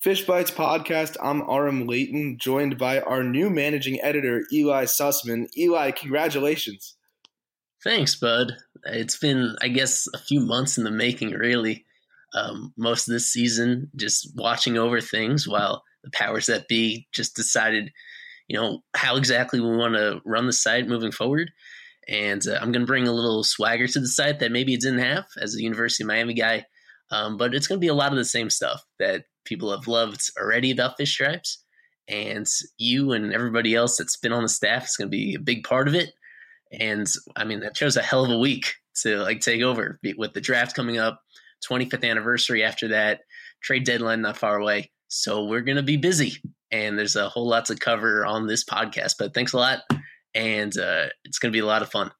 Fish Bites podcast. I'm Aram Leighton, joined by our new managing editor, Ely Sussman. Ely, congratulations. Thanks, bud. It's been, I guess, a few months in the making, really. Um, most of this season, just watching over things while the powers that be just decided, you know, how exactly we want to run the site moving forward. And uh, I'm going to bring a little swagger to the site that maybe it didn't have as a University of Miami guy. Um, but it's going to be a lot of the same stuff that people have loved already about Fish Stripes. And you and everybody else that's been on the staff is going to be a big part of it. And I mean, that shows a hell of a week to like take over with the draft coming up, 25th anniversary after that, trade deadline not far away. So we're going to be busy. And there's a whole lot to cover on this podcast. But thanks a lot. And uh, it's going to be a lot of fun.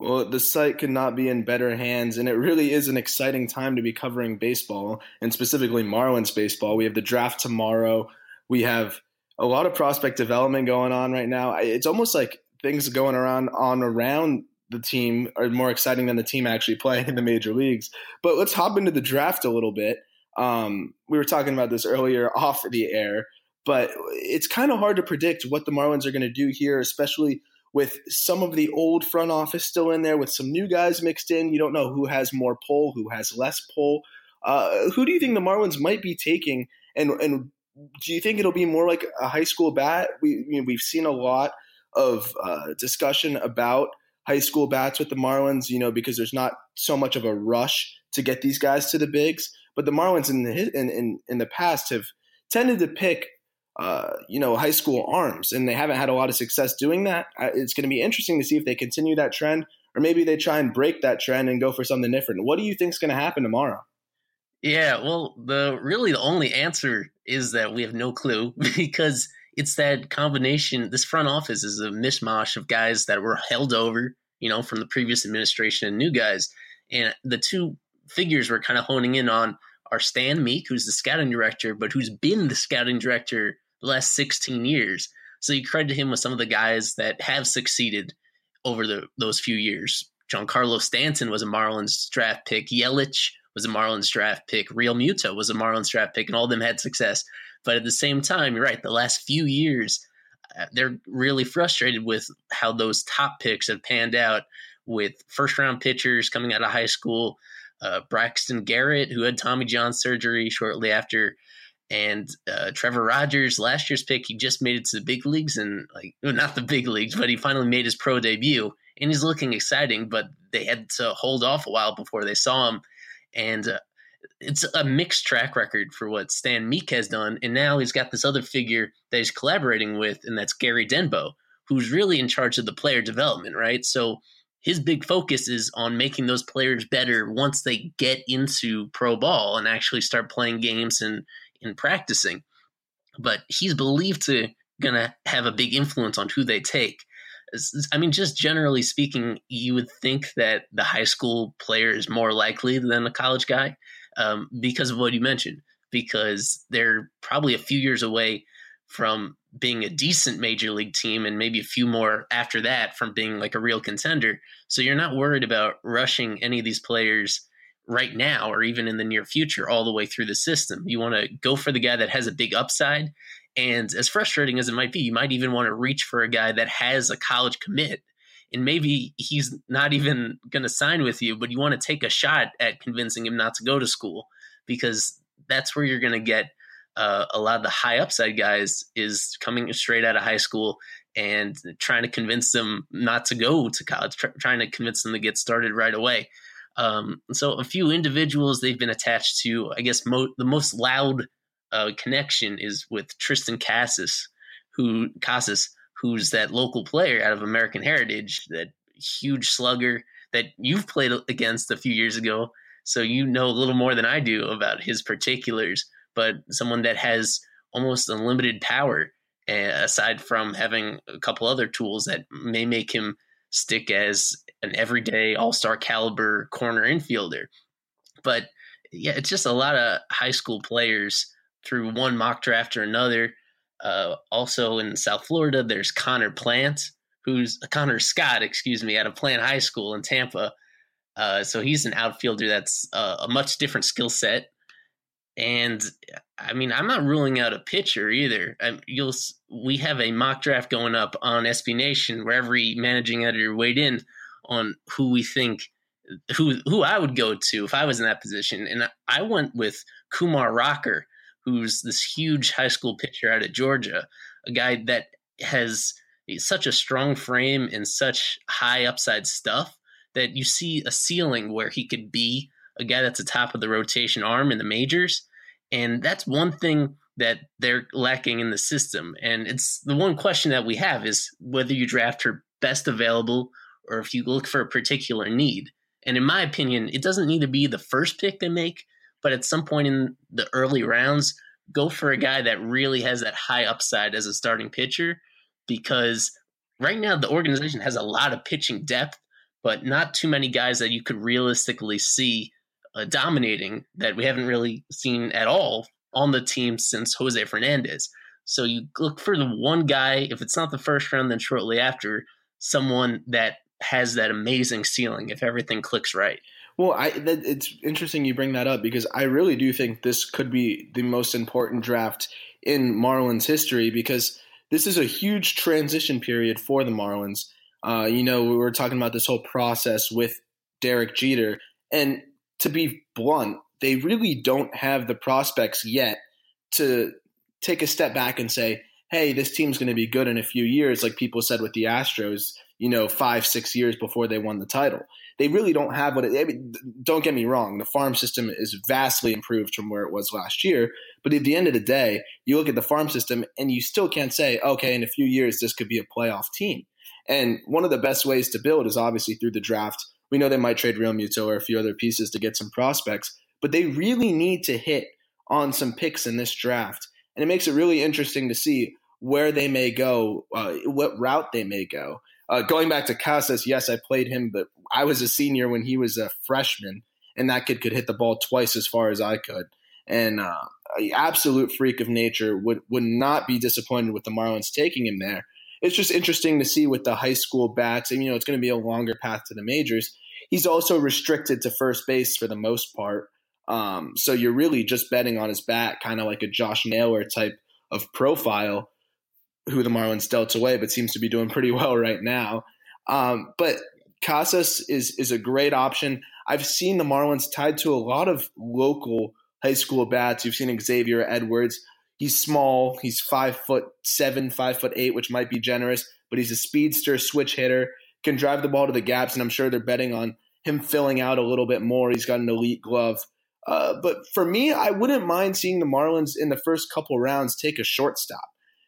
Well, the site could not be in better hands, and it really is an exciting time to be covering baseball, and specifically Marlins baseball. We have the draft tomorrow. We have a lot of prospect development going on right now. It's almost like things going around on around the team are more exciting than the team actually playing in the major leagues. But let's hop into the draft a little bit. Um, we were talking about this earlier off the air, but it's kind of hard to predict what the Marlins are going to do here, especially – with some of the old front office still in there, with some new guys mixed in. You don't know who has more pull, who has less pull. Uh, who do you think the Marlins might be taking? And and do you think it'll be more like a high school bat? We we've seen a lot of uh, discussion about high school bats with the Marlins. You know because there's not so much of a rush to get these guys to the bigs. But the Marlins in the in, in, in the past have tended to pick uh, you know, high school arms, and they haven't had a lot of success doing that. It's going to be interesting to see if they continue that trend, or maybe they try and break that trend and go for something different. What do you think is going to happen tomorrow? Yeah, well, the really the only answer is that we have no clue because it's that combination. This front office is a mishmash of guys that were held over, you know, from the previous administration and new guys, and the two figures we're kind of honing in on are Stan Meek, who's the scouting director, but who's been the scouting director the last 16 years. So you credit him with some of the guys that have succeeded over the, those few years. Giancarlo Stanton was a Marlins draft pick. Yelich was a Marlins draft pick. Realmuto was a Marlins draft pick, and all of them had success. But at the same time, you're right. The last few years, uh, they're really frustrated with how those top picks have panned out with first round pitchers coming out of high school. Uh, Braxton Garrett, who had Tommy John surgery shortly after and uh, Trevor Rogers, last year's pick, he just made it to the big leagues and like well, not the big leagues, but he finally made his pro debut and he's looking exciting. But they had to hold off a while before they saw him, and uh, it's a mixed track record for what Stan Meek has done. And now he's got this other figure that he's collaborating with, and that's Gary Denbo, who's really in charge of the player development, right? So his big focus is on making those players better once they get into pro ball and actually start playing games and in practicing, but he's believed to gonna have a big influence on who they take. I mean, just generally speaking, you would think that the high school player is more likely than a college guy um, because of what you mentioned, because they're probably a few years away from being a decent major league team and maybe a few more after that from being like a real contender. So you're not worried about rushing any of these players right now or even in the near future all the way through the system. You want to go for the guy that has a big upside. And as frustrating as it might be, you might even want to reach for a guy that has a college commit. And maybe he's not even going to sign with you, but you want to take a shot at convincing him not to go to school because that's where you're going to get uh, a lot of the high upside guys is coming straight out of high school and trying to convince them not to go to college, tr- trying to convince them to get started right away. Um, so a few individuals they've been attached to. I guess mo- the most loud uh, connection is with Triston Casas, who Casas, who's that local player out of American Heritage, that huge slugger that you've played against a few years ago. So you know a little more than I do about his particulars, but someone that has almost unlimited power, uh, aside from having a couple other tools that may make him stick as an everyday all star caliber corner infielder. But yeah, it's just a lot of high school players through one mock draft or another. Uh, also in South Florida, there's Connor Plant, who's Connor Scott, excuse me, out of Plant High School in Tampa. Uh, so he's an outfielder that's uh, a much different skill set. And I mean, I'm not ruling out a pitcher either. I, you'll we have a mock draft going up on SB Nation where every managing editor weighed in on who we think who who I would go to if I was in that position, and I went with Kumar Rocker, who's this huge high school pitcher out of Georgia, a guy that has such a strong frame and such high upside stuff that you see a ceiling where he could be a guy that's a top of the rotation arm in the majors. And that's one thing that they're lacking in the system. And it's the one question that we have is whether you draft her best available or if you look for a particular need. And in my opinion, it doesn't need to be the first pick they make, but at some point in the early rounds, go for a guy that really has that high upside as a starting pitcher because right now the organization has a lot of pitching depth, but not too many guys that you could realistically see uh, dominating that we haven't really seen at all on the team since Jose Fernandez. So you look for the one guy, if it's not the first round, then shortly after, someone that has that amazing ceiling if everything clicks right. Well, I that, it's interesting you bring that up because I really do think this could be the most important draft in Marlins history because this is a huge transition period for the Marlins. Uh, you know, we were talking about this whole process with Derek Jeter, and to be blunt, they really don't have the prospects yet to take a step back and say, hey, this team's going to be good in a few years, like people said with the Astros, you know, five, six years before they won the title. They really don't have what it, I mean, don't get me wrong, the farm system is vastly improved from where it was last year. But at the end of the day, you look at the farm system and you still can't say, okay, in a few years, this could be a playoff team. And one of the best ways to build is obviously through the draft. We know they might trade Realmuto or a few other pieces to get some prospects, but they really need to hit on some picks in this draft. And it makes it really interesting to see where they may go, uh, what route they may go. Uh, going back to Casas, yes, I played him, but I was a senior when he was a freshman, and that kid could hit the ball twice as far as I could. And uh, absolute freak of nature would would not be disappointed with the Marlins taking him there. It's just interesting to see with the high school bats. And, you know, it's going to be a longer path to the majors. He's also restricted to first base for the most part. Um, so you're really just betting on his bat, kind of like a Josh Naylor type of profile who the Marlins dealt away, but seems to be doing pretty well right now. Um, but Casas is is a great option. I've seen the Marlins tied to a lot of local high school bats. You've seen Xavier Edwards. He's small. He's five foot seven, five foot eight, which might be generous, but he's a speedster, switch hitter, can drive the ball to the gaps, and I'm sure they're betting on him filling out a little bit more. He's got an elite glove. Uh, but for me, I wouldn't mind seeing the Marlins in the first couple rounds take a shortstop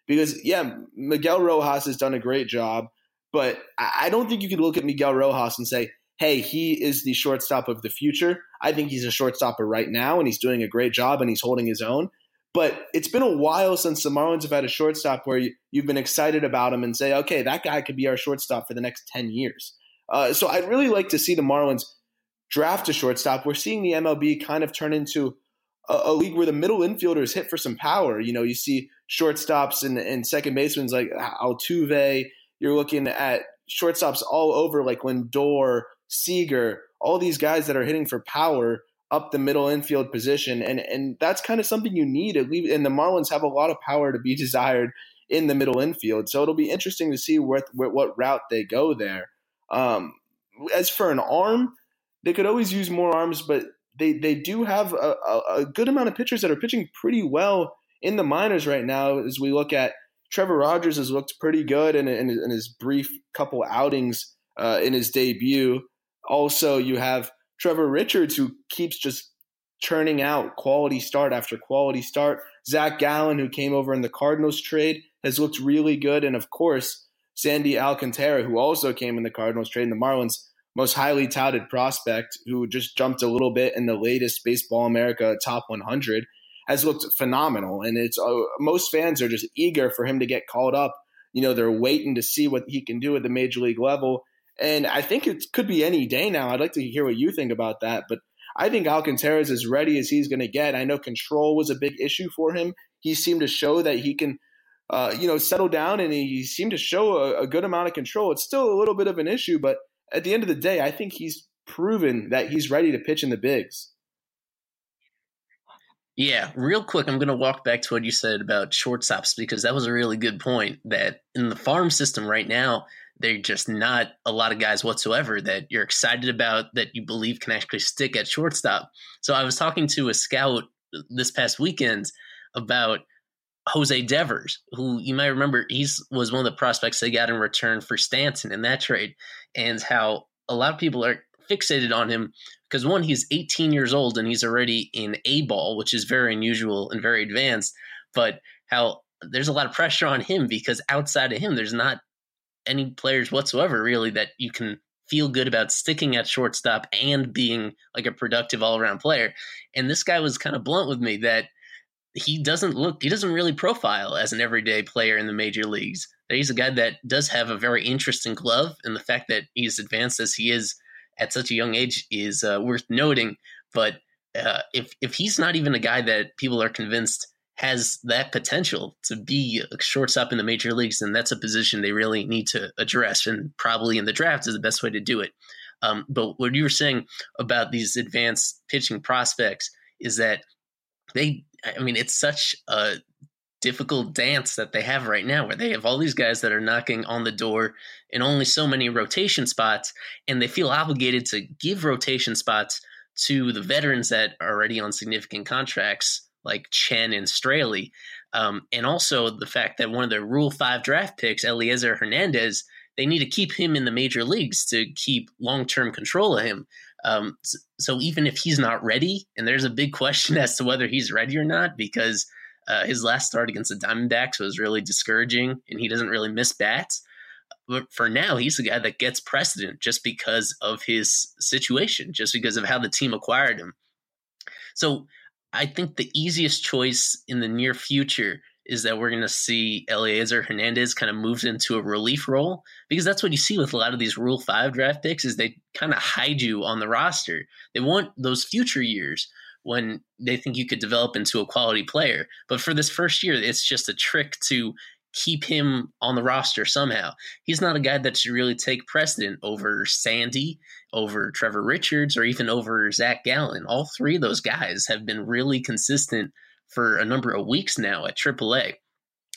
because yeah, Miguel Rojas has done a great job, but I don't think you could look at Miguel Rojas and say, "Hey, he is the shortstop of the future." I think he's a shortstopper right now, and he's doing a great job, and he's holding his own. But it's been a while since the Marlins have had a shortstop where you, have been excited about him and say, "Okay, that guy could be our shortstop for the next ten years." Uh, so I'd really like to see the Marlins draft a shortstop. We're seeing the MLB kind of turn into a, a league where the middle infielders hit for some power. You know, you see shortstops and, and second basemen like Altuve. You're looking at shortstops all over like Lindor, Seager, all these guys that are hitting for power up the middle infield position, and and that's kind of something you need. And the Marlins have a lot of power to be desired in the middle infield, so it'll be interesting to see what what route they go there. Um, as for an arm, they could always use more arms, but they they do have a, a, a good amount of pitchers that are pitching pretty well in the minors right now, as we look at Trevor Rogers has looked pretty good in, in, in his brief couple outings uh, in his debut. Also, you have Trevor Richards who keeps just churning out quality start after quality start. Zach Gallen, who came over in the Cardinals trade, has looked really good. And of course, Sandy Alcantara, who also came in the Cardinals trade, and the Marlins' most highly touted prospect, who just jumped a little bit in the latest Baseball America Top 100 has looked phenomenal, and it's uh, most fans are just eager for him to get called up. You know, they're waiting to see what he can do at the major league level, and I think it could be any day now. I'd like to hear what you think about that, but I think Alcantara is as ready as he's going to get. I know control was a big issue for him. He seemed to show that he can. Uh, you know, settle down, and he seemed to show a, a good amount of control. It's still a little bit of an issue, but at the end of the day, I think he's proven that he's ready to pitch in the bigs. Yeah, real quick, I'm going to walk back to what you said about shortstops because that was a really good point. That in the farm system right now, they're just not a lot of guys whatsoever that you're excited about that you believe can actually stick at shortstop. So I was talking to a scout this past weekend about Jose Devers, who you might remember he's was one of the prospects they got in return for Stanton in that trade, and how a lot of people are fixated on him because one, he's 18 years old and he's already in A ball, which is very unusual and very advanced, but how there's a lot of pressure on him because outside of him, there's not any players whatsoever really that you can feel good about sticking at shortstop and being like a productive all around player. And this guy was kind of blunt with me that he doesn't look, he doesn't really profile as an everyday player in the major leagues. That He's a guy that does have a very interesting glove, and the fact that he's advanced as he is at such a young age is uh, worth noting. But uh, if if he's not even a guy that people are convinced has that potential to be a shortstop in the major leagues, and that's a position they really need to address, and probably in the draft is the best way to do it. Um, but what you were saying about these advanced pitching prospects is that they, I mean, it's such a difficult dance that they have right now where they have all these guys that are knocking on the door in only so many rotation spots and they feel obligated to give rotation spots to the veterans that are already on significant contracts like Chen and Straily. Um, and also the fact that one of the Rule 5 draft picks, Elieser Hernandez, they need to keep him in the major leagues to keep long term control of him. Um, so even if he's not ready, and there's a big question as to whether he's ready or not, because uh, his last start against the Diamondbacks was really discouraging, and he doesn't really miss bats. But for now, he's the guy that gets precedent just because of his situation, just because of how the team acquired him. So I think the easiest choice in the near future is that we're going to see Elieser Hernandez kind of moved into a relief role because that's what you see with a lot of these Rule Five draft picks is they kind of hide you on the roster. They want those future years when they think you could develop into a quality player. But for this first year, it's just a trick to keep him on the roster somehow. He's not a guy that should really take precedent over Sandy, over Trevor Richards, or even over Zach Gallen. All three of those guys have been really consistent for a number of weeks now at AAA.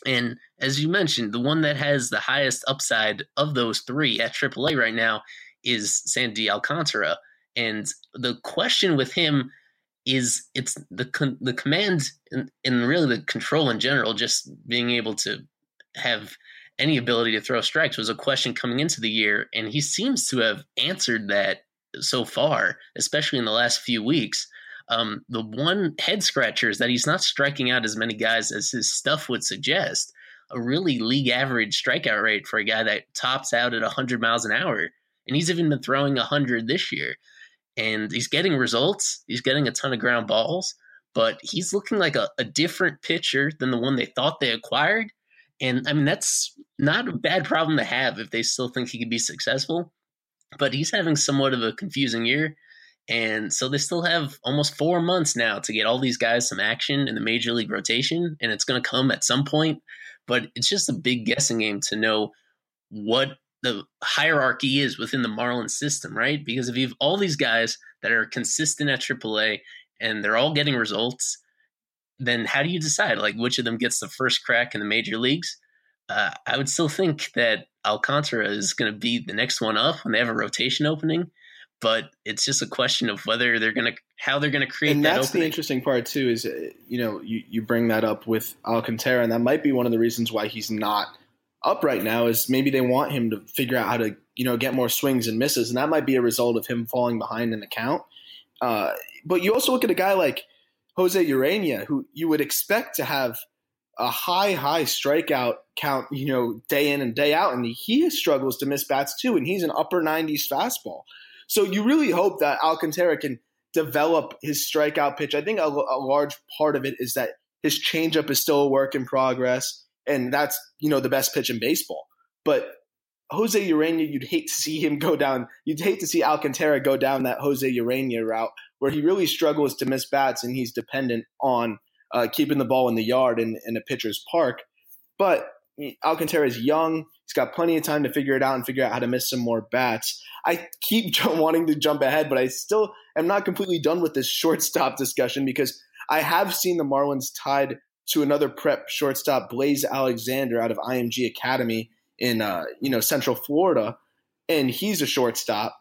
And as you mentioned, the one that has the highest upside of those three at AAA right now is Sandy Alcantara. And the question with him is it's the the command and, and really the control in general, just being able to have any ability to throw strikes was a question coming into the year, and he seems to have answered that so far, especially in the last few weeks. Um, the one head scratcher is that he's not striking out as many guys as his stuff would suggest. A really league average strikeout rate for a guy that tops out at 100 miles an hour, and he's even been throwing 100 this year and he's getting results. He's getting a ton of ground balls, but he's looking like a, a different pitcher than the one they thought they acquired. And I mean, that's not a bad problem to have if they still think he could be successful. But he's having somewhat of a confusing year. And so they still have almost four months now to get all these guys some action in the major league rotation. And it's going to come at some point. But it's just a big guessing game to know what the hierarchy is within the Marlins system, right? Because if you have all these guys that are consistent at AAA and they're all getting results, then how do you decide like which of them gets the first crack in the major leagues? Uh, I would still think that Alcantara is going to be the next one up when they have a rotation opening, but it's just a question of whether they're going to how they're going to create. And that that's opening. the interesting part too. Is uh, you know you you bring that up with Alcantara, and that might be one of the reasons why he's not up right now is maybe they want him to figure out how to you know get more swings and misses, and that might be a result of him falling behind in the count. Uh, but you also look at a guy like Jose Ureña, who you would expect to have a high, high strikeout count, you know, day in and day out, and he struggles to miss bats too, and he's an upper 90s fastball. So you really hope that Alcantara can develop his strikeout pitch. I think a, a large part of it is that his changeup is still a work in progress and that's you know the best pitch in baseball. But Jose Ureña, you'd hate to see him go down. You'd hate to see Alcantara go down that Jose Ureña route, where he really struggles to miss bats, and he's dependent on uh, keeping the ball in the yard in, in a pitcher's park. But Alcantara is young. He's got plenty of time to figure it out and figure out how to miss some more bats. I keep wanting to jump ahead, but I still am not completely done with this shortstop discussion because I have seen the Marlins tied to another prep shortstop, Blaze Alexander, out of IMG Academy in uh, you know Central Florida, and he's a shortstop.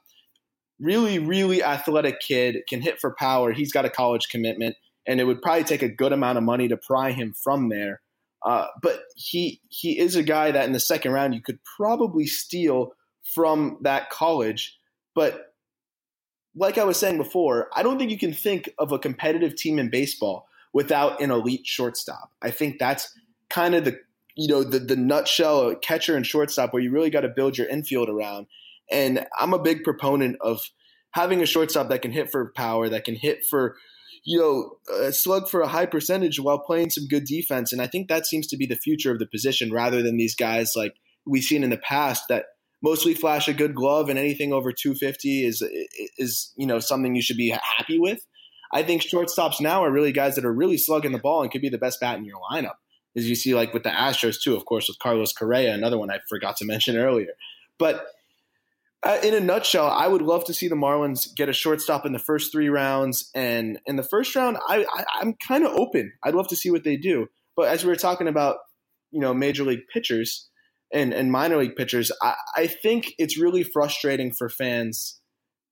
Really, really athletic kid, can hit for power. He's got a college commitment, and it would probably take a good amount of money to pry him from there. Uh, but he he is a guy that in the second round you could probably steal from that college. But like I was saying before, I don't think you can think of a competitive team in baseball without an elite shortstop. I think that's kind of the you know the the nutshell catcher and shortstop where you really got to build your infield around. And I'm a big proponent of having a shortstop that can hit for power, that can hit for you know, a slug for a high percentage while playing some good defense. And I think that seems to be the future of the position rather than these guys like we've seen in the past that mostly flash a good glove and anything over 250 is is you know something you should be happy with. I think shortstops now are really guys that are really slugging the ball and could be the best bat in your lineup. As you see, like with the Astros too, of course, with Carlos Correa, another one I forgot to mention earlier. But uh, in a nutshell, I would love to see the Marlins get a shortstop in the first three rounds, and in the first round, I, I I'm kind of open. I'd love to see what they do. But as we were talking about, you know, major league pitchers and and minor league pitchers, I, I think it's really frustrating for fans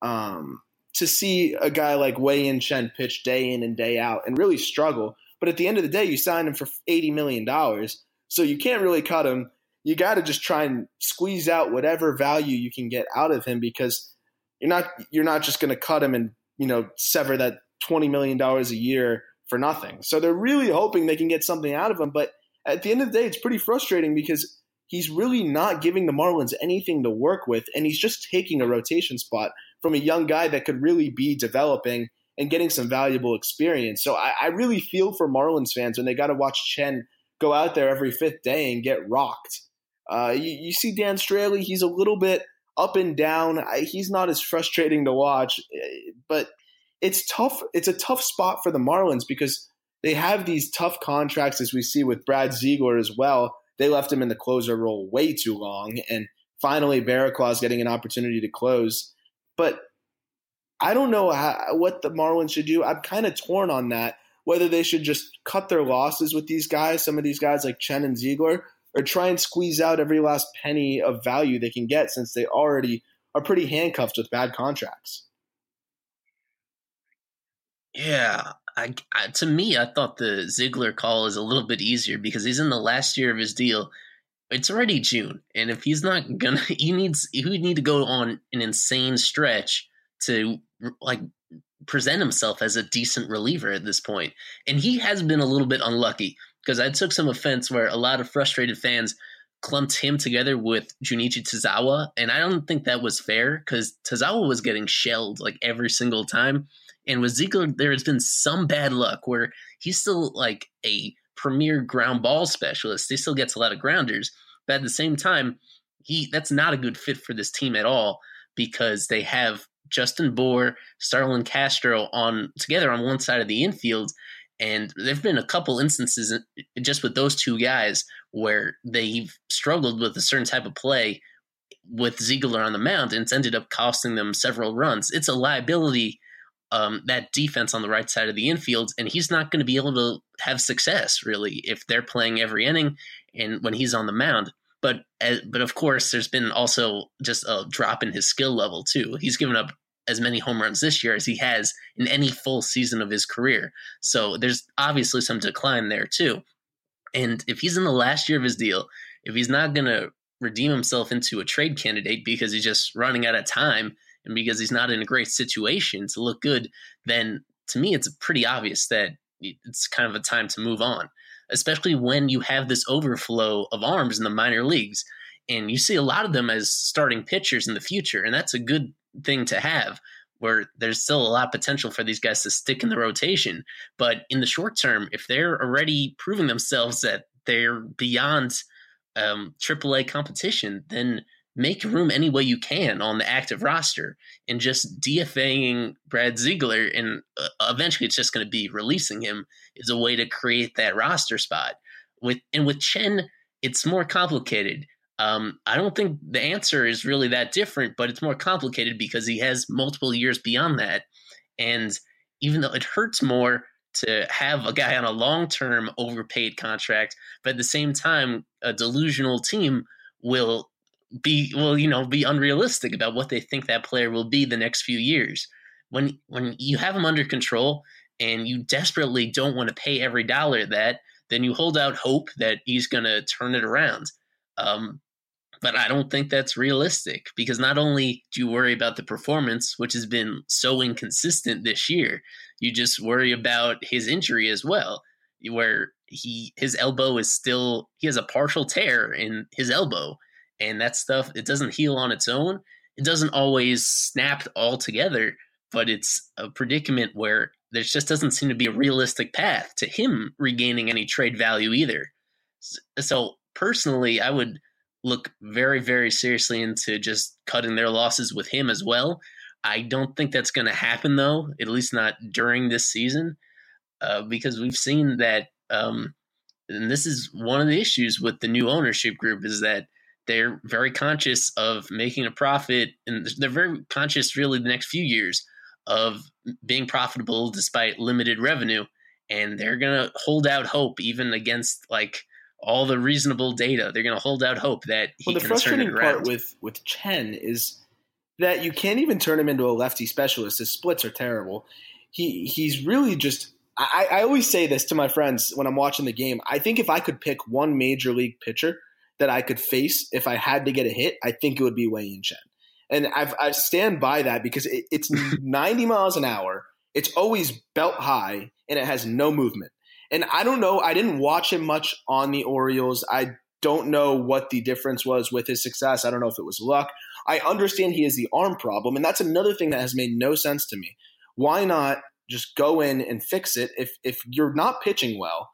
um, to see a guy like Wei Chen pitch day in and day out and really struggle. But at the end of the day, you signed him for eighty million dollars, so you can't really cut him you got to just try and squeeze out whatever value you can get out of him because you're not you're not just going to cut him and you know sever that 20 million dollars a year for nothing. So they're really hoping they can get something out of him, but at the end of the day it's pretty frustrating because he's really not giving the Marlins anything to work with and he's just taking a rotation spot from a young guy that could really be developing and getting some valuable experience. So I, I really feel for Marlins fans when they got to watch Chen go out there every fifth day and get rocked. Uh, you, you, see Dan Straily, he's a little bit up and down. I, he's not as frustrating to watch, eh, but it's tough. It's a tough spot for the Marlins because they have these tough contracts, as we see with Brad Ziegler as well. They left him in the closer role way too long, and finally Barraclough's getting an opportunity to close. But I don't know how, what the Marlins should do. I'm kind of torn on that. Whether they should just cut their losses with these guys, some of these guys like Chen and Ziegler, or try and squeeze out every last penny of value they can get since they already are pretty handcuffed with bad contracts. Yeah, I, I, to me, I thought the Ziegler call is a little bit easier because he's in the last year of his deal. It's already June, and if he's not gonna, he needs he would need to go on an insane stretch to like present himself as a decent reliever at this point. And he has been a little bit unlucky because I took some offense where a lot of frustrated fans clumped him together with Junichi Tazawa, and I don't think that was fair because Tazawa was getting shelled like every single time. And with Ziegler, there has been some bad luck where he's still like a premier ground ball specialist. He still gets a lot of grounders, but at the same time, he that's not a good fit for this team at all because they have Justin Bour, Starlin Castro on together on one side of the infield, and there've been a couple instances just with those two guys where they've struggled with a certain type of play with Ziegler on the mound, and it's ended up costing them several runs. It's a liability. Um, that defense on the right side of the infield, and he's not going to be able to have success really if they're playing every inning and when he's on the mound. But uh, but of course, there's been also just a drop in his skill level too. He's given up as many home runs this year as he has in any full season of his career. So there's obviously some decline there too. And if he's in the last year of his deal, if he's not going to redeem himself into a trade candidate because he's just running out of time and because he's not in a great situation to look good, then to me, it's pretty obvious that it's kind of a time to move on, especially when you have this overflow of arms in the minor leagues. And you see a lot of them as starting pitchers in the future. And that's a good thing to have where there's still a lot of potential for these guys to stick in the rotation. But in the short term, if they're already proving themselves that they're beyond um, AAA competition, then make room any way you can on the active roster and just DFAing Brad Ziegler and uh, eventually it's just going to be releasing him is a way to create that roster spot. With and with Chen, it's more complicated um, I don't think the answer is really that different, but it's more complicated because he has multiple years beyond that. And even though it hurts more to have a guy on a long term overpaid contract, but at the same time, a delusional team will be will you know be unrealistic about what they think that player will be the next few years. When when you have him under control and you desperately don't want to pay every dollar that, then you hold out hope that he's going to turn it around. Um, but I don't think that's realistic because not only do you worry about the performance, which has been so inconsistent this year, you just worry about his injury as well, where he his elbow is still he has a partial tear in his elbow, and that stuff it doesn't heal on its own. It doesn't always snap all together, but it's a predicament where there just doesn't seem to be a realistic path to him regaining any trade value either. So personally, I would look very, very seriously into just cutting their losses with him as well. I don't think that's going to happen, though, at least not during this season, uh, because we've seen that. Um, and this is one of the issues with the new ownership group is that they're very conscious of making a profit, and they're very conscious, really, the next few years of being profitable despite limited revenue. And they're going to hold out hope even against like all the reasonable data. They're going to hold out hope that he well, the frustrating part with with Chen is that you can't even turn him into a lefty specialist. His splits are terrible. He he's really just. I, I always say this to my friends when I'm watching the game. I think if I could pick one major league pitcher that I could face if I had to get a hit, I think it would be Wei Yin Chen. And I've, I stand by that because it, it's 90 miles an hour. It's always belt high and it has no movement. And I don't know. I didn't watch him much on the Orioles. I don't know what the difference was with his success. I don't know if it was luck. I understand he has the arm problem, and that's another thing that has made no sense to me. Why not just go in and fix it if if you're not pitching well?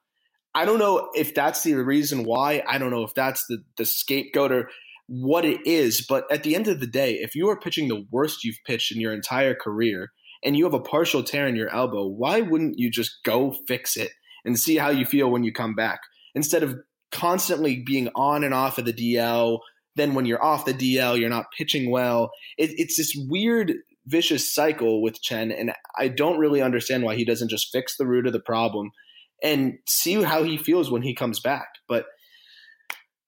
I don't know if that's the reason why. I don't know if that's the the scapegoat or what it is, but at the end of the day, if you are pitching the worst you've pitched in your entire career and you have a partial tear in your elbow, why wouldn't you just go fix it? And see how you feel when you come back instead of constantly being on and off of the DL. Then when you're off the DL, you're not pitching well. It, it's this weird vicious cycle with Chen, and I don't really understand why he doesn't just fix the root of the problem and see how he feels when he comes back. But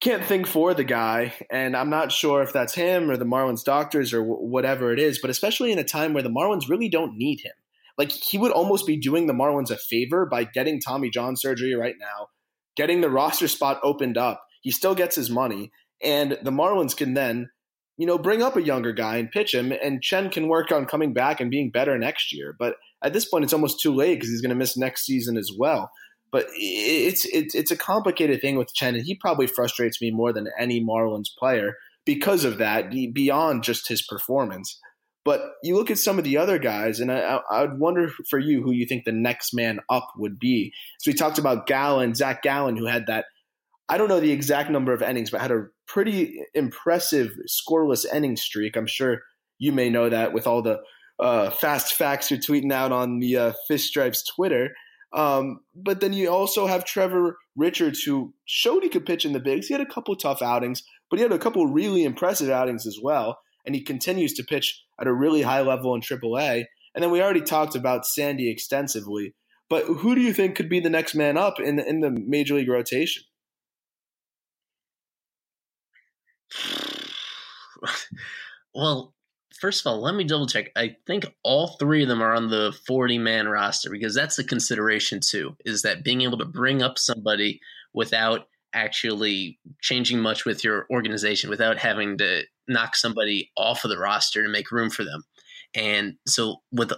can't think for the guy, and I'm not sure if that's him or the Marlins doctors or w- whatever it is. But especially in a time where the Marlins really don't need him, like he would almost be doing the Marlins a favor by getting Tommy John surgery right now, getting the roster spot opened up. He still gets his money, and the Marlins can then, you know, bring up a younger guy and pitch him, and Chen can work on coming back and being better next year. But at this point, it's almost too late because he's going to miss next season as well. But it's it's it's a complicated thing with Chen, and he probably frustrates me more than any Marlins player because of that, beyond just his performance. But you look at some of the other guys, and I, I would wonder for you who you think the next man up would be. So we talked about Gallen, Zach Gallen, who had that. I don't know the exact number of innings, but had a pretty impressive scoreless inning streak. I'm sure you may know that with all the uh, fast facts you're tweeting out on the uh, Fish Stripes Twitter. Um, but then you also have Trevor Richards, who showed he could pitch in the bigs. He had a couple tough outings, but he had a couple really impressive outings as well and he continues to pitch at a really high level in AAA. And then we already talked about Sandy extensively, but who do you think could be the next man up in the, in the major league rotation? Well, first of all, let me double check. I think all three of them are on the 40 man roster because that's a consideration too, is that being able to bring up somebody without actually changing much with your organization, without having to knock somebody off of the roster to make room for them. And so with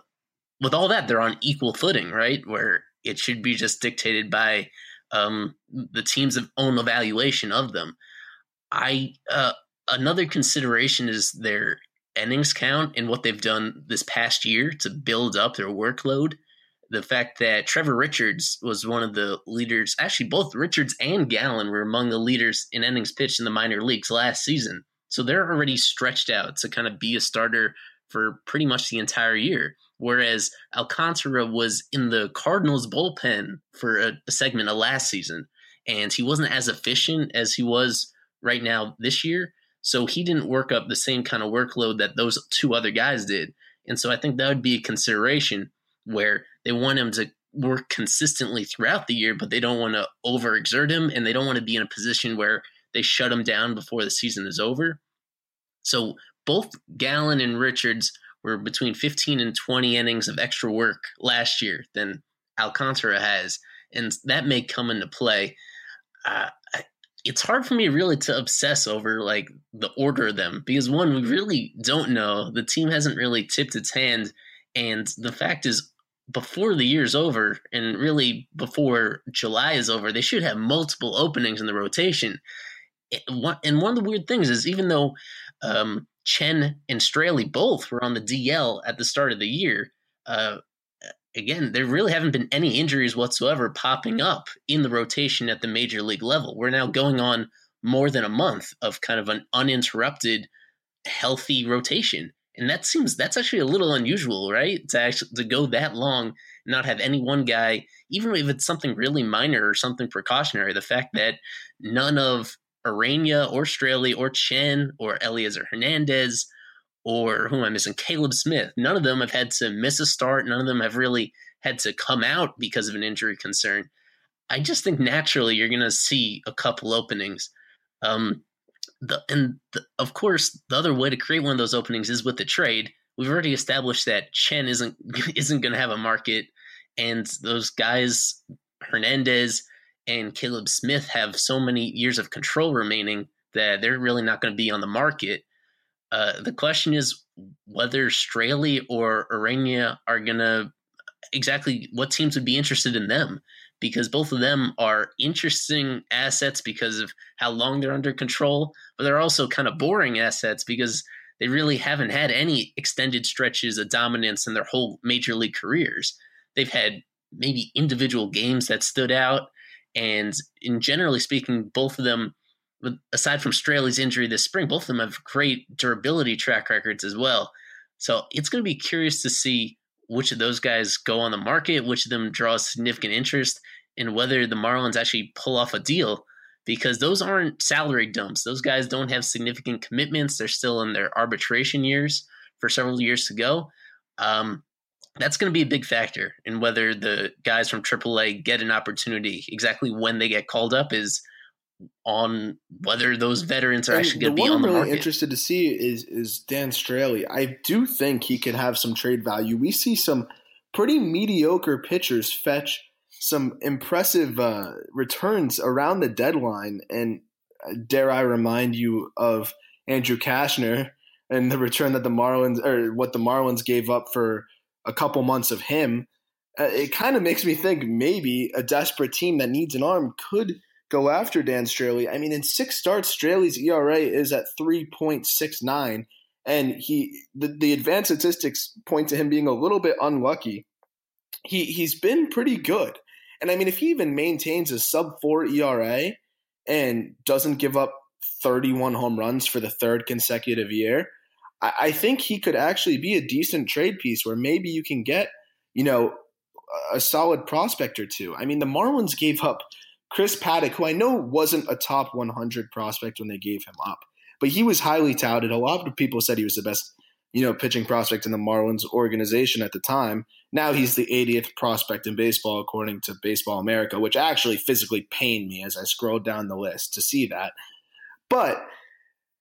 with all that, they're on equal footing, right? Where it should be just dictated by um, the team's own evaluation of them. I uh, another consideration is their innings count and what they've done this past year to build up their workload. The fact that Trevor Richards was one of the leaders, actually, both Richards and Gallen were among the leaders in innings pitched in the minor leagues last season. So they're already stretched out to kind of be a starter for pretty much the entire year. Whereas Alcantara was in the Cardinals bullpen for a, a segment of last season, and he wasn't as efficient as he was right now this year. So he didn't work up the same kind of workload that those two other guys did. And so I think that would be a consideration where they want him to work consistently throughout the year, but they don't want to overexert him and they don't want to be in a position where they shut him down before the season is over. So both Gallen and Richards were between 15 and 20 innings of extra work last year than Alcantara has, and that may come into play. Uh, it's hard for me really to obsess over like the order of them because one, we really don't know. The team hasn't really tipped its hand, and the fact is, before the year's over, and really before July is over, they should have multiple openings in the rotation. And one of the weird things is, even though um, Chen and Straily both were on the DL at the start of the year, uh, again, there really haven't been any injuries whatsoever popping up in the rotation at the major league level. We're now going on more than a month of kind of an uninterrupted, healthy rotation. And that seems that's actually a little unusual, right? To actually to go that long not have any one guy, even if it's something really minor or something precautionary. The fact that none of Ureña or Straily or Chen or Elieser Hernandez or who am I missing? Caleb Smith. None of them have had to miss a start. None of them have really had to come out because of an injury concern. I just think naturally you're going to see a couple openings. Um, the, and the, of course, the other way to create one of those openings is with the trade. We've already established that Chen isn't isn't going to have a market, and those guys Hernandez and Caleb Smith have so many years of control remaining that they're really not going to be on the market. Uh, the question is whether Straily or Ureña are going to exactly what teams would be interested in them because both of them are interesting assets because of how long they're under control, but they're also kind of boring assets because they really haven't had any extended stretches of dominance in their whole major league careers. They've had maybe individual games that stood out, and in generally speaking, both of them aside from Straily's injury this spring, both of them have great durability track records as well. So it's going to be curious to see which of those guys go on the market, which of them draws significant interest, and whether the Marlins actually pull off a deal because those aren't salary dumps. Those guys don't have significant commitments. They're still in their arbitration years for several years to go. Um, that's going to be a big factor in whether the guys from AAA get an opportunity. Exactly when they get called up is – on whether those veterans are and actually going to be on the really market. interested to see is is Dan Straily. I do think he could have some trade value. We see some pretty mediocre pitchers fetch some impressive uh, returns around the deadline, and uh, dare I remind you of Andrew Cashner and the return that the Marlins or what the Marlins gave up for a couple months of him. Uh, it kind of makes me think maybe a desperate team that needs an arm could go after Dan Straily. I mean, in six starts, Straily's ERA is at 3.69, and he the, the advanced statistics point to him being a little bit unlucky. He he's been pretty good, and I mean, if he even maintains a sub four ERA and doesn't give up 31 home runs for the third consecutive year, I, I think he could actually be a decent trade piece where maybe you can get you know a solid prospect or two. I mean, the Marlins gave up Chris Paddack, who I know wasn't a top 100 prospect when they gave him up, but he was highly touted. A lot of people said he was the best, you know, pitching prospect in the Marlins organization at the time. Now he's the 80th prospect in baseball according to Baseball America, which actually physically pained me as I scrolled down the list to see that. But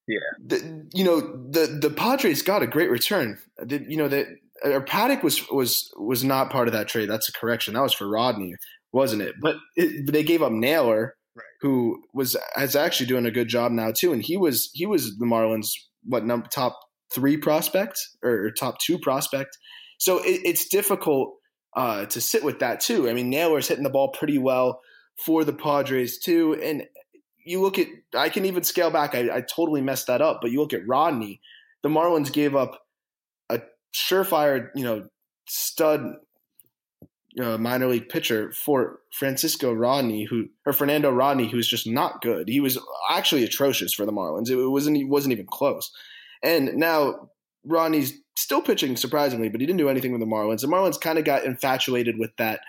yeah, the, you know the the Padres got a great return. The, you know that Paddack was was was not part of that trade. That's a correction. That was for Rodney wasn't it? But it, they gave up Naylor, right. who was is actually doing a good job now too, and he was he was the Marlins what number top three prospect or, or top two prospect. So it, it's difficult uh, to sit with that too. I mean, Naylor's hitting the ball pretty well for the Padres too, and you look at I can even scale back. I, I totally messed that up, but you look at Rodney. The Marlins gave up a surefire, you know, stud uh, minor league pitcher for Francisco Rodney, who or Fernando Rodney, who's just not good. He was actually atrocious for the Marlins. It wasn't. He wasn't even close. And now Rodney's still pitching surprisingly, but he didn't do anything with the Marlins. The Marlins kind of got infatuated with that.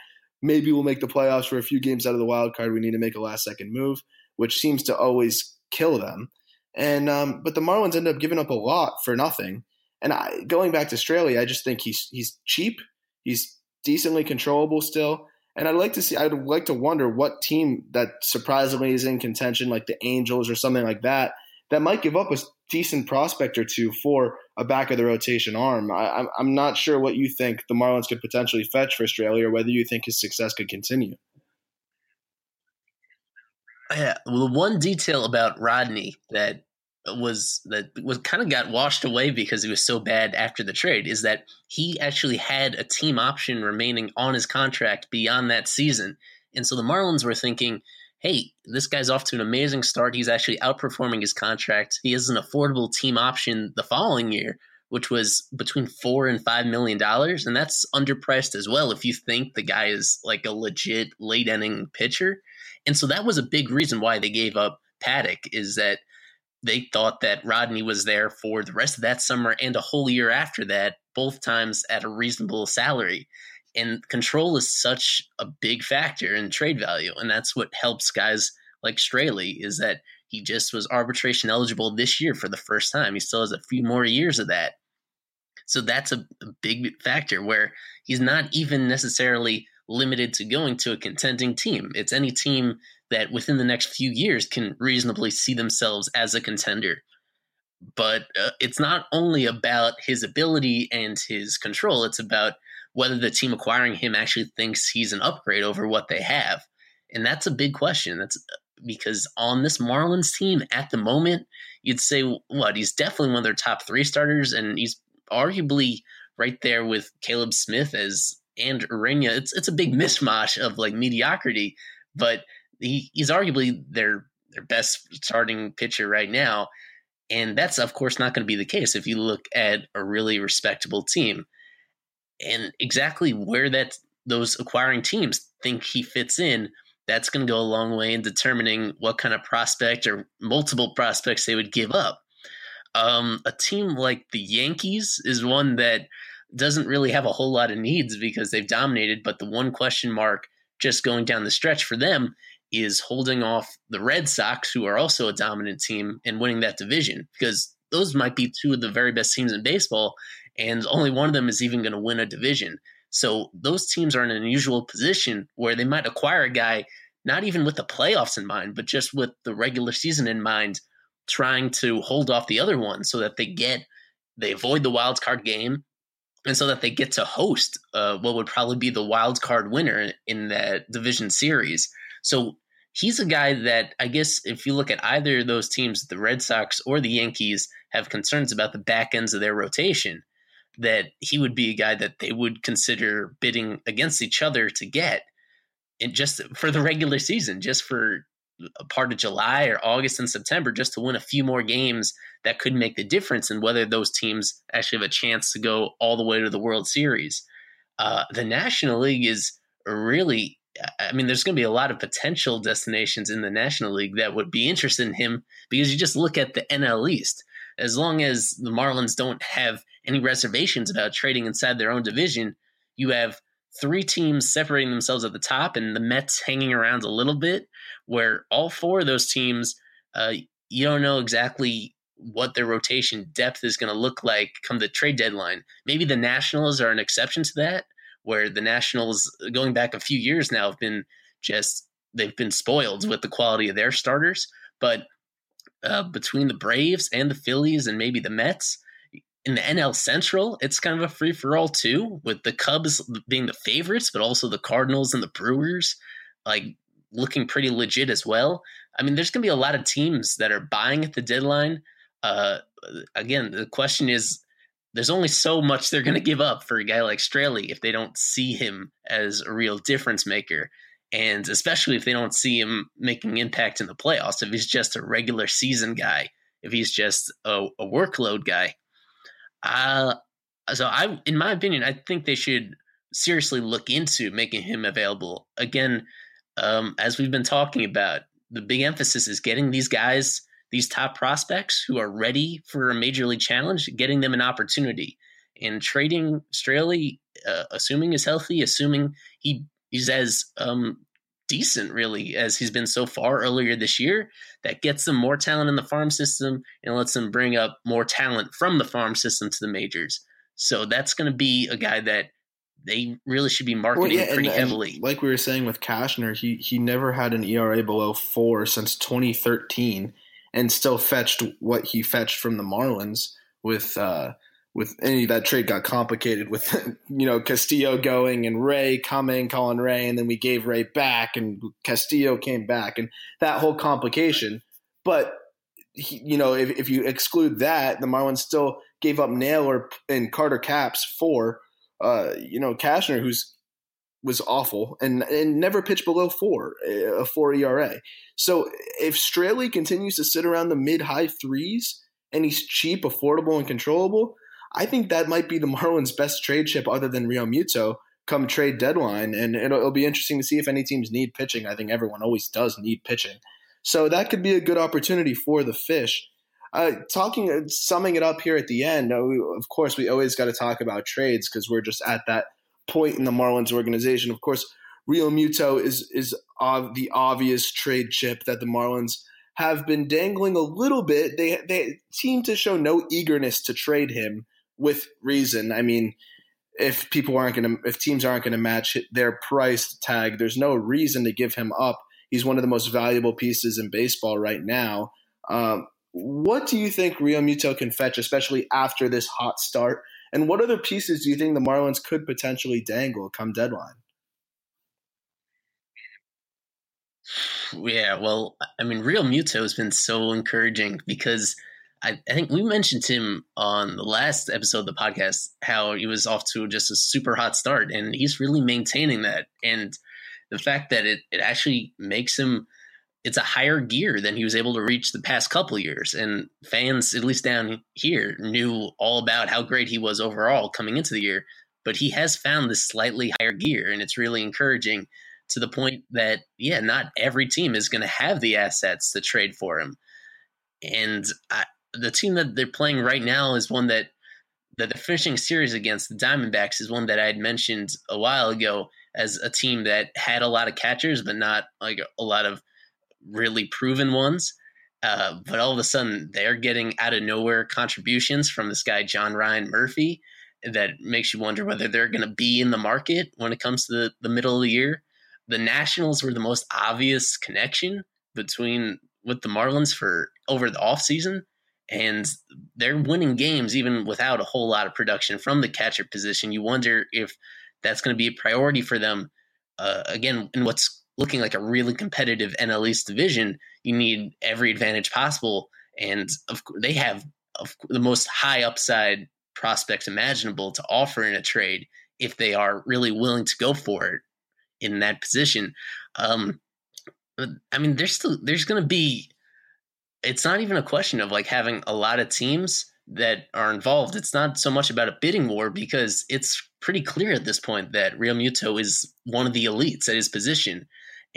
Maybe we'll make the playoffs for a few games out of the wild card. We need to make a last second move, which seems to always kill them. And um, but the Marlins end up giving up a lot for nothing. And I, going back to Straily, I just think he's he's cheap. He's decently controllable still. And I'd like to see, I'd like to wonder what team that surprisingly is in contention, like the Angels or something like that, that might give up a decent prospect or two for a back of the rotation arm. I, am not sure what you think the Marlins could potentially fetch for Straily or whether you think his success could continue. Yeah, well, the one detail about Rodney that was that was kind of got washed away because he was so bad after the trade is that he actually had a team option remaining on his contract beyond that season. And so the Marlins were thinking, hey, this guy's off to an amazing start. He's actually outperforming his contract. He has an affordable team option the following year, which was between four and five million dollars, and that's underpriced as well if you think the guy is like a legit late inning pitcher. And so that was a big reason why they gave up Paddack is that they thought that Rodney was there for the rest of that summer and a whole year after that, both times at a reasonable salary. And control is such a big factor in trade value. And that's what helps guys like Straily is that he just was arbitration eligible this year for the first time. He still has a few more years of that. So that's a, a big factor where he's not even necessarily limited to going to a contending team. It's any team that within the next few years can reasonably see themselves as a contender. But uh, it's not only about his ability and his control, it's about whether the team acquiring him actually thinks he's an upgrade over what they have. And that's a big question. That's uh, because on this Marlins team at the moment, you'd say, what? He's definitely one of their top three starters, and he's arguably right there with Caleb Smith as and Ureña. It's it's a big mishmash of like mediocrity, but he, he's arguably their their best starting pitcher right now. And that's of course not going to be the case if you look at a really respectable team and exactly where that those acquiring teams think he fits in, that's going to go a long way in determining what kind of prospect or multiple prospects they would give up. Um, a team like the Yankees is one that doesn't really have a whole lot of needs because they've dominated, but the one question mark just going down the stretch for them is holding off the Red Sox, who are also a dominant team, and winning that division because those might be two of the very best teams in baseball and only one of them is even going to win a division. So those teams are in an unusual position where they might acquire a guy not even with the playoffs in mind, but just with the regular season in mind, trying to hold off the other one so that they get they avoid the wild card game and so that they get to host uh, what would probably be the wild card winner in that division series. So he's a guy that I guess if you look at either of those teams, the Red Sox or the Yankees have concerns about the back ends of their rotation that he would be a guy that they would consider bidding against each other to get and just for the regular season, just for part of July or August and September, just to win a few more games that could make the difference in whether those teams actually have a chance to go all the way to the World Series. Uh, the National League is really, I mean, there's going to be a lot of potential destinations in the National League that would be interested in him because you just look at the NL East. As long as the Marlins don't have any reservations about trading inside their own division, you have three teams separating themselves at the top and the Mets hanging around a little bit, where all four of those teams, uh, you don't know exactly what their rotation depth is going to look like come the trade deadline. Maybe the Nationals are an exception to that, where the Nationals, going back a few years now, have been just they've been spoiled with the quality of their starters. But uh, between the Braves and the Phillies and maybe the Mets, in the NL Central, it's kind of a free for all too, with the Cubs being the favorites, but also the Cardinals and the Brewers like looking pretty legit as well. I mean, there's going to be a lot of teams that are buying at the deadline. Uh, again, the question is there's only so much they're going to give up for a guy like Straily if they don't see him as a real difference maker. And especially if they don't see him making impact in the playoffs, if he's just a regular season guy, if he's just a, a workload guy. Uh, so I, in my opinion, I think they should seriously look into making him available. Again, um, as we've been talking about, the big emphasis is getting these guys, these top prospects who are ready for a major league challenge, getting them an opportunity. And trading Straily, uh, assuming is healthy, assuming he he's as um, decent really as he's been so far earlier this year that gets them more talent in the farm system and lets them bring up more talent from the farm system to the majors so that's going to be a guy that they really should be marketing well, yeah, pretty and, heavily. And like we were saying with Cashner, he he never had an ERA below four since 2013, and still fetched what he fetched from the Marlins with. Uh, with any that trade got complicated with you know Castillo going and Rea coming, Colin Rea, and then we gave Rea back, and Castillo came back, and that whole complication. But he, you know, if, if you exclude that, the Marlins still gave up Naylor and Carter Capps for uh, you know Cashner, who's was awful and and never pitched below four a four ERA. So if Straily continues to sit around the mid high threes and he's cheap, affordable, and controllable I think that might be the Marlins' best trade chip other than Realmuto come trade deadline. And it'll, it'll, be interesting to see if any teams need pitching. I think everyone always does need pitching. So that could be a good opportunity for the Fish. Uh, talking, uh, summing it up here at the end, uh, we, of course, we always got to talk about trades because we're just at that point in the Marlins organization. Of course, Realmuto is is uh, the obvious trade chip that the Marlins have been dangling a little bit. They they seem to show no eagerness to trade him with reason. I mean, if people aren't going to, if teams aren't going to match their price tag, there's no reason to give him up. He's one of the most valuable pieces in baseball right now. Um, what do you think Rio Realmuto can fetch, especially after this hot start? And what other pieces do you think the Marlins could potentially dangle come deadline? Yeah, well, I mean, Realmuto has been so encouraging because – I, I, think we mentioned him on the last episode of the podcast how he was off to just a super hot start, and he's really maintaining that. And the fact that it, it actually makes him it's a higher gear than he was able to reach the past couple years. And fans, at least down here, knew all about how great he was overall coming into the year. But he has found this slightly higher gear, and it's really encouraging to the point that, yeah, not every team is going to have the assets to trade for him. And I, the team that they're playing right now is one that that they're finishing series against the Diamondbacks is one that I had mentioned a while ago as a team that had a lot of catchers, but not like a lot of really proven ones. Uh, but all of a sudden, they're getting out of nowhere contributions from this guy John Ryan Murphy that makes you wonder whether they're going to be in the market when it comes to the, the middle of the year. The Nationals were the most obvious connection between with the Marlins for over the offseason and they're winning games even without a whole lot of production from the catcher position. You wonder if that's going to be a priority for them. Uh, again, in what's looking like a really competitive NL East division, you need every advantage possible, and of, they have of, the most high upside prospects imaginable to offer in a trade if they are really willing to go for it in that position. Um, I mean, there's still there's going to be it's not even a question of like having a lot of teams that are involved. It's not so much about a bidding war because it's pretty clear at this point that Realmuto is one of the elites at his position.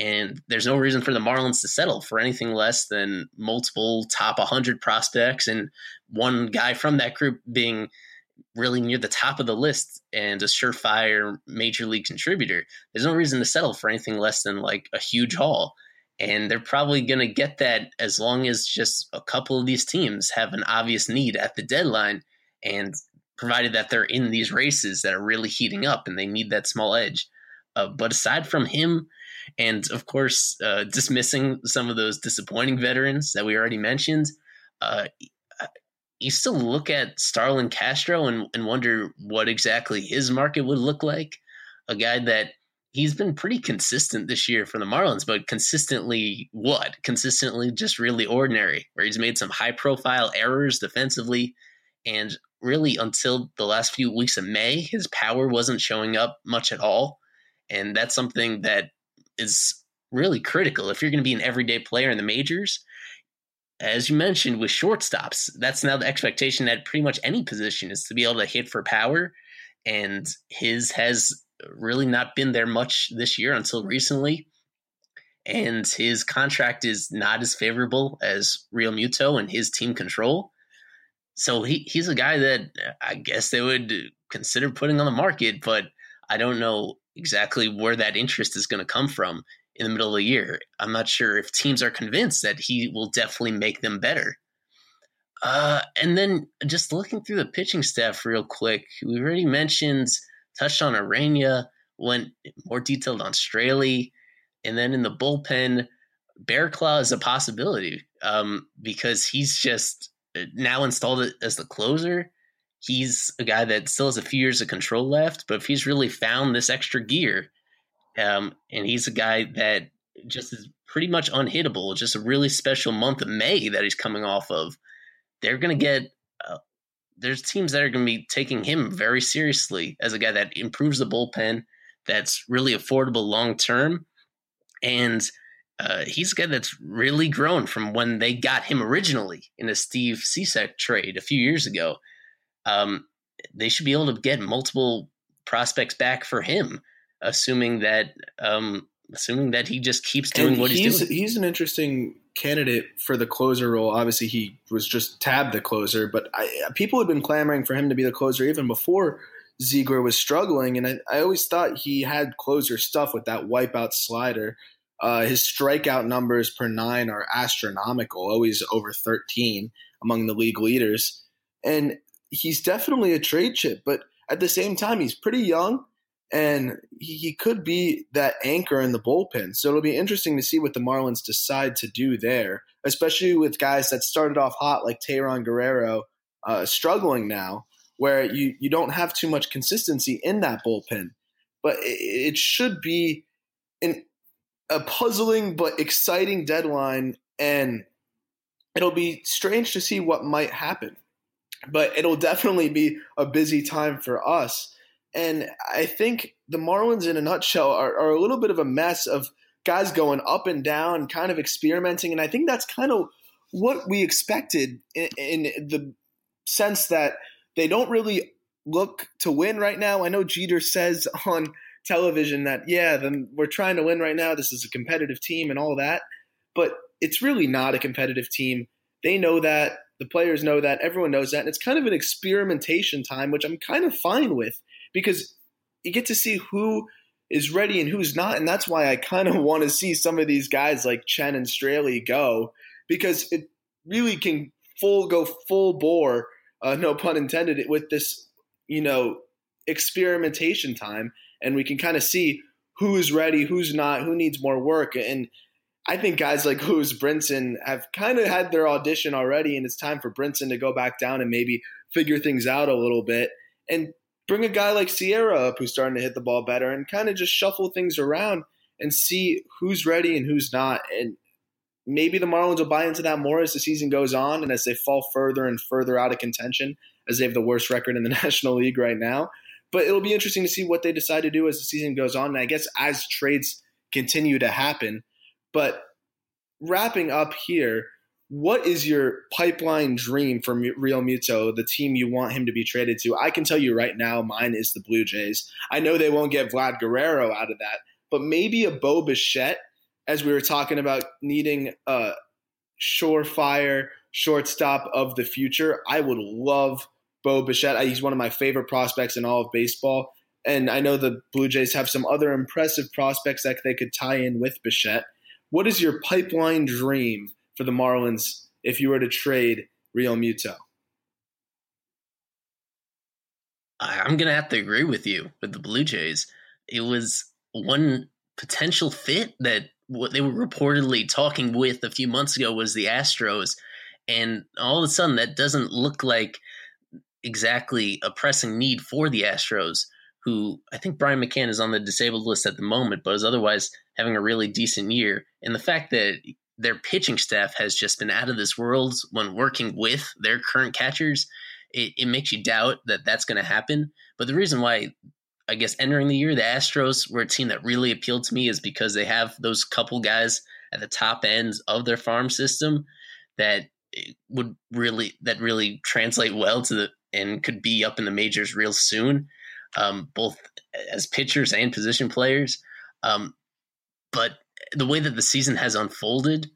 And there's no reason for the Marlins to settle for anything less than multiple top 100 prospects and one guy from that group being really near the top of the list and a surefire major league contributor. There's no reason to settle for anything less than like a huge haul. And they're probably going to get that as long as just a couple of these teams have an obvious need at the deadline. And provided that they're in these races that are really heating up and they need that small edge. Uh, but aside from him, and of course, uh, dismissing some of those disappointing veterans that we already mentioned, uh, you still look at Starlin Castro and, and wonder what exactly his market would look like. A guy that he's been pretty consistent this year for the Marlins, but consistently what? Consistently just really ordinary, where he's made some high profile errors defensively. And really, until the last few weeks of May, his power wasn't showing up much at all. And that's something that is really critical. If you're going to be an everyday player in the majors, as you mentioned with shortstops, that's now the expectation at pretty much any position is to be able to hit for power. And his has really not been there much this year until recently. And his contract is not as favorable as Realmuto and his team control. So he, he's a guy that uh, I guess they would consider putting on the market, but I don't know exactly where that interest is going to come from in the middle of the year. I'm not sure if teams are convinced that he will definitely make them better. Uh, and then just looking through the pitching staff real quick, we already mentioned touched on Ureña, went more detailed on Straily, and then in the bullpen, Barraclough is a possibility um, because he's just uh, now installed as the closer. He's a guy that still has a few years of control left, but if he's really found this extra gear, um, and he's a guy that just is pretty much unhittable. Just a really special month of May that he's coming off of. They're going to get. Uh, there's teams that are going to be taking him very seriously as a guy that improves the bullpen, that's really affordable long term, and uh, he's a guy that's really grown from when they got him originally in a Steve Cishek trade a few years ago. Um, they should be able to get multiple prospects back for him, assuming that um, assuming that he just keeps doing and what he's, he's doing. He's an interesting candidate for the closer role. Obviously, he was just tabbed the closer, but I, people had been clamoring for him to be the closer even before Ziegler was struggling. And I, I always thought he had closer stuff with that wipeout slider. Uh, his strikeout numbers per nine are astronomical, always over 13 among the league leaders. And he's definitely a trade chip, but at the same time, he's pretty young and he could be that anchor in the bullpen. So it'll be interesting to see what the Marlins decide to do there, especially with guys that started off hot like Tayron Guerrero uh, struggling now, where you, you don't have too much consistency in that bullpen. But it, it should be an, a puzzling but exciting deadline, and it'll be strange to see what might happen. But it'll definitely be a busy time for us and I think the Marlins, in a nutshell, are, are, a little bit of a mess of guys going up and down, kind of experimenting. And I think that's kind of what we expected in, in the sense that they don't really look to win right now. I know Jeter says on television that, yeah, then we're trying to win right now. This is a competitive team and all that. But it's really not a competitive team. They know that. The players know that. Everyone knows that. And it's kind of an experimentation time, which I'm kind of fine with because you get to see who is ready and who's not. And that's why I kind of want to see some of these guys like Chen and Straily go because it really can full go full bore, uh, no pun intended, with this, you know, experimentation time. And we can kind of see who's ready, who's not, who needs more work. And I think guys like Lewis Brinson have kind of had their audition already, and it's time for Brinson to go back down and maybe figure things out a little bit. And bring a guy like Sierra up who's starting to hit the ball better and kind of just shuffle things around and see who's ready and who's not. And maybe the Marlins will buy into that more as the season goes on and as they fall further and further out of contention, as they have the worst record in the National League right now. But it'll be interesting to see what they decide to do as the season goes on. And I guess as trades continue to happen. But wrapping up here, what is your pipeline dream for Realmuto, the team you want him to be traded to? I can tell you right now, mine is the Blue Jays. I know they won't get Vlad Guerrero out of that, but maybe a Bo Bichette, as we were talking about needing a surefire shortstop of the future. I would love Bo Bichette. He's one of my favorite prospects in all of baseball. And I know the Blue Jays have some other impressive prospects that they could tie in with Bichette. What is your pipeline dream for the Marlins if you were to trade Realmuto? I'm going to have to agree with you with the Blue Jays. It was one potential fit that what they were reportedly talking with a few months ago was the Astros. And all of a sudden, that doesn't look like exactly a pressing need for the Astros, who I think Brian McCann is on the disabled list at the moment, but is otherwise having a really decent year. And the fact that their pitching staff has just been out of this world when working with their current catchers. It, it makes you doubt that that's going to happen. But the reason why, I guess, entering the year, the Astros were a team that really appealed to me is because they have those couple guys at the top ends of their farm system that would really that really translate well to the and could be up in the majors real soon, um, both as pitchers and position players. Um, but the way that the season has unfolded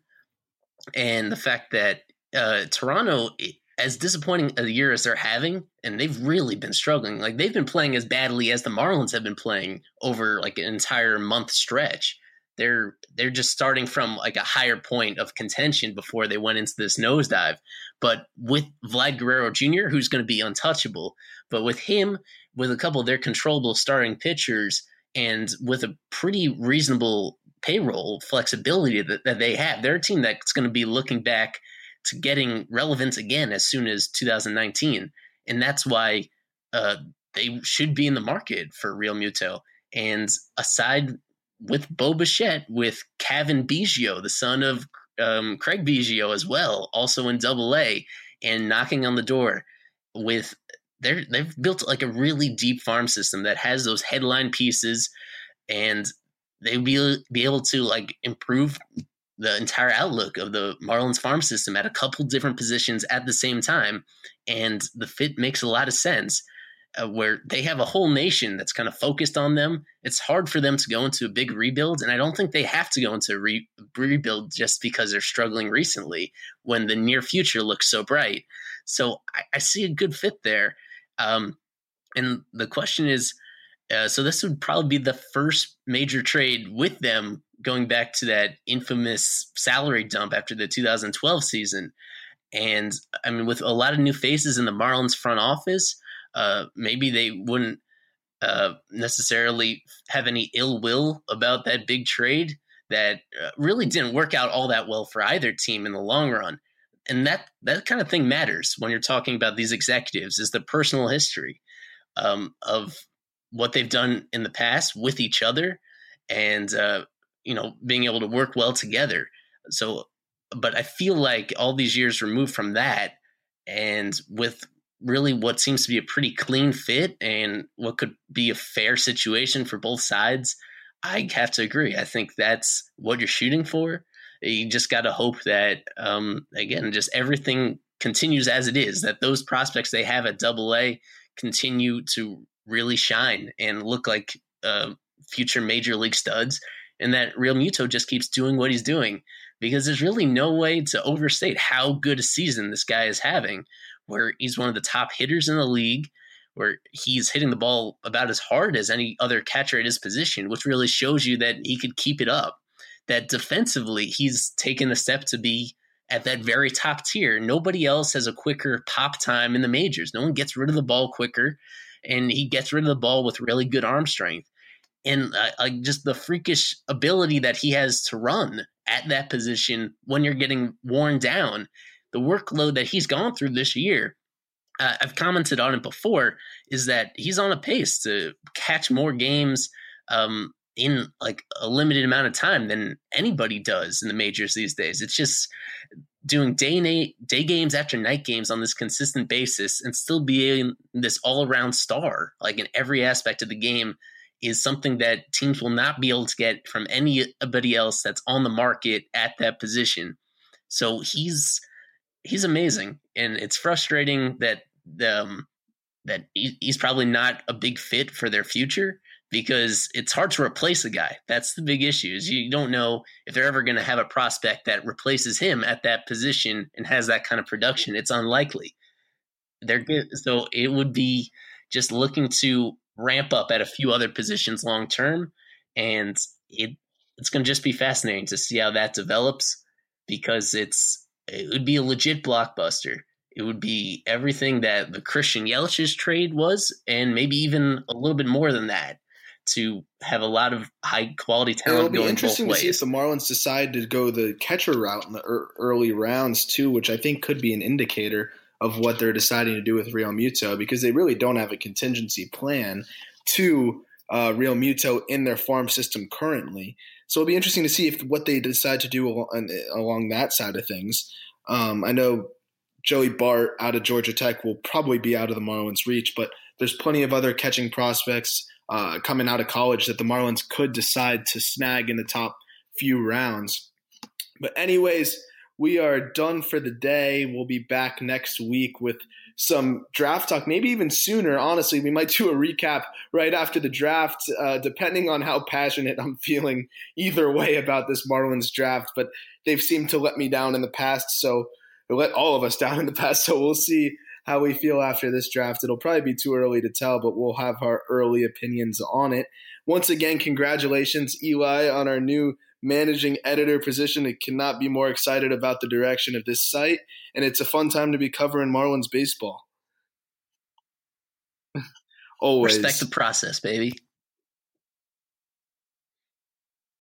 and the fact that uh, Toronto, as disappointing a year as they're having, and they've really been struggling. Like they've been playing as badly as the Marlins have been playing over like an entire month stretch. they're they're just starting from like a higher point of contention before they went into this nosedive. But with Vlad Guerrero Jr., who's going to be untouchable, but with him, with a couple of their controllable starting pitchers, and with a pretty reasonable payroll flexibility that, that they have, they're a team that's going to be looking back to getting relevance again as soon as 2019, and that's why uh, they should be in the market for Realmuto. And aside with Bo Bichette, with Cavan Biggio, the son of um, Craig Biggio as well, also in Double A, and knocking on the door with they're, they've built like a really deep farm system that has those headline pieces, and they will be able to like improve the entire outlook of the Marlins farm system at a couple different positions at the same time, and the fit makes a lot of sense uh, where they have a whole nation that's kind of focused on them. It's hard for them to go into a big rebuild, and I don't think they have to go into a re- rebuild just because they're struggling recently when the near future looks so bright. So I, I see a good fit there. Um, and the question is uh, so this would probably be the first major trade with them going back to that infamous salary dump after the 2012 season. And I mean, with a lot of new faces in the Marlins front office, uh, maybe they wouldn't uh, necessarily have any ill will about that big trade that uh, really didn't work out all that well for either team in the long run. And that that kind of thing matters when you're talking about these executives is the personal history um, of what they've done in the past with each other, and uh, you know being able to work well together. So, but I feel like all these years removed from that, and with really what seems to be a pretty clean fit and what could be a fair situation for both sides, I have to agree. I think that's what you're shooting for. You just got to hope that, um, again, just everything continues as it is, that those prospects they have at double A continue to really shine and look like uh, future major league studs, and that Realmuto just keeps doing what he's doing because there's really no way to overstate how good a season this guy is having where he's one of the top hitters in the league, where he's hitting the ball about as hard as any other catcher at his position, which really shows you that he could keep it up. That defensively, he's taken a step to be at that very top tier. Nobody else has a quicker pop time in the majors. No one gets rid of the ball quicker, and he gets rid of the ball with really good arm strength. And uh, uh, just the freakish ability that he has to run at that position when you're getting worn down the workload that he's gone through this year, uh, I've commented on it before, is that he's on a pace to catch more games um, in like a limited amount of time than anybody does in the majors these days. It's just doing day night, day games after night games on this consistent basis and still being this all around star, like in every aspect of the game, is something that teams will not be able to get from anybody else that's on the market at that position. So he's he's amazing, and it's frustrating that um, that he, he's probably not a big fit for their future because it's hard to replace a guy. That's the big issue. Is you don't know if they're ever going to have a prospect that replaces him at that position and has that kind of production. It's unlikely. They're good, so it would be just looking to ramp up at a few other positions long term, and it it's going to just be fascinating to see how that develops because it's it would be a legit blockbuster. It would be everything that the Christian Yelich's trade was, and maybe even a little bit more than that to have a lot of high quality talent. It'll be interesting to see if the Marlins decide to go the catcher route in the early rounds too, which I think could be an indicator of what they're deciding to do with Realmuto because they really don't have a contingency plan to uh, Realmuto in their farm system currently. So it'll be interesting to see if what they decide to do along, along that side of things. Um, I know Joey Bart out of Georgia Tech will probably be out of the Marlins' reach, but there's plenty of other catching prospects uh, coming out of college that the Marlins could decide to snag in the top few rounds. But anyways, we are done for the day. We'll be back next week with some draft talk, maybe even sooner. Honestly, we might do a recap right after the draft, uh, depending on how passionate I'm feeling either way about this Marlins draft. But they've seemed to let me down in the past, so let all of us down in the past. So we'll see how we feel after this draft. It'll probably be too early to tell, but we'll have our early opinions on it. once again, congratulations, Ely, on our new managing editor position. It cannot be more excited about the direction of this site, and it's a fun time to be covering Marlins baseball. Always respect the process, baby.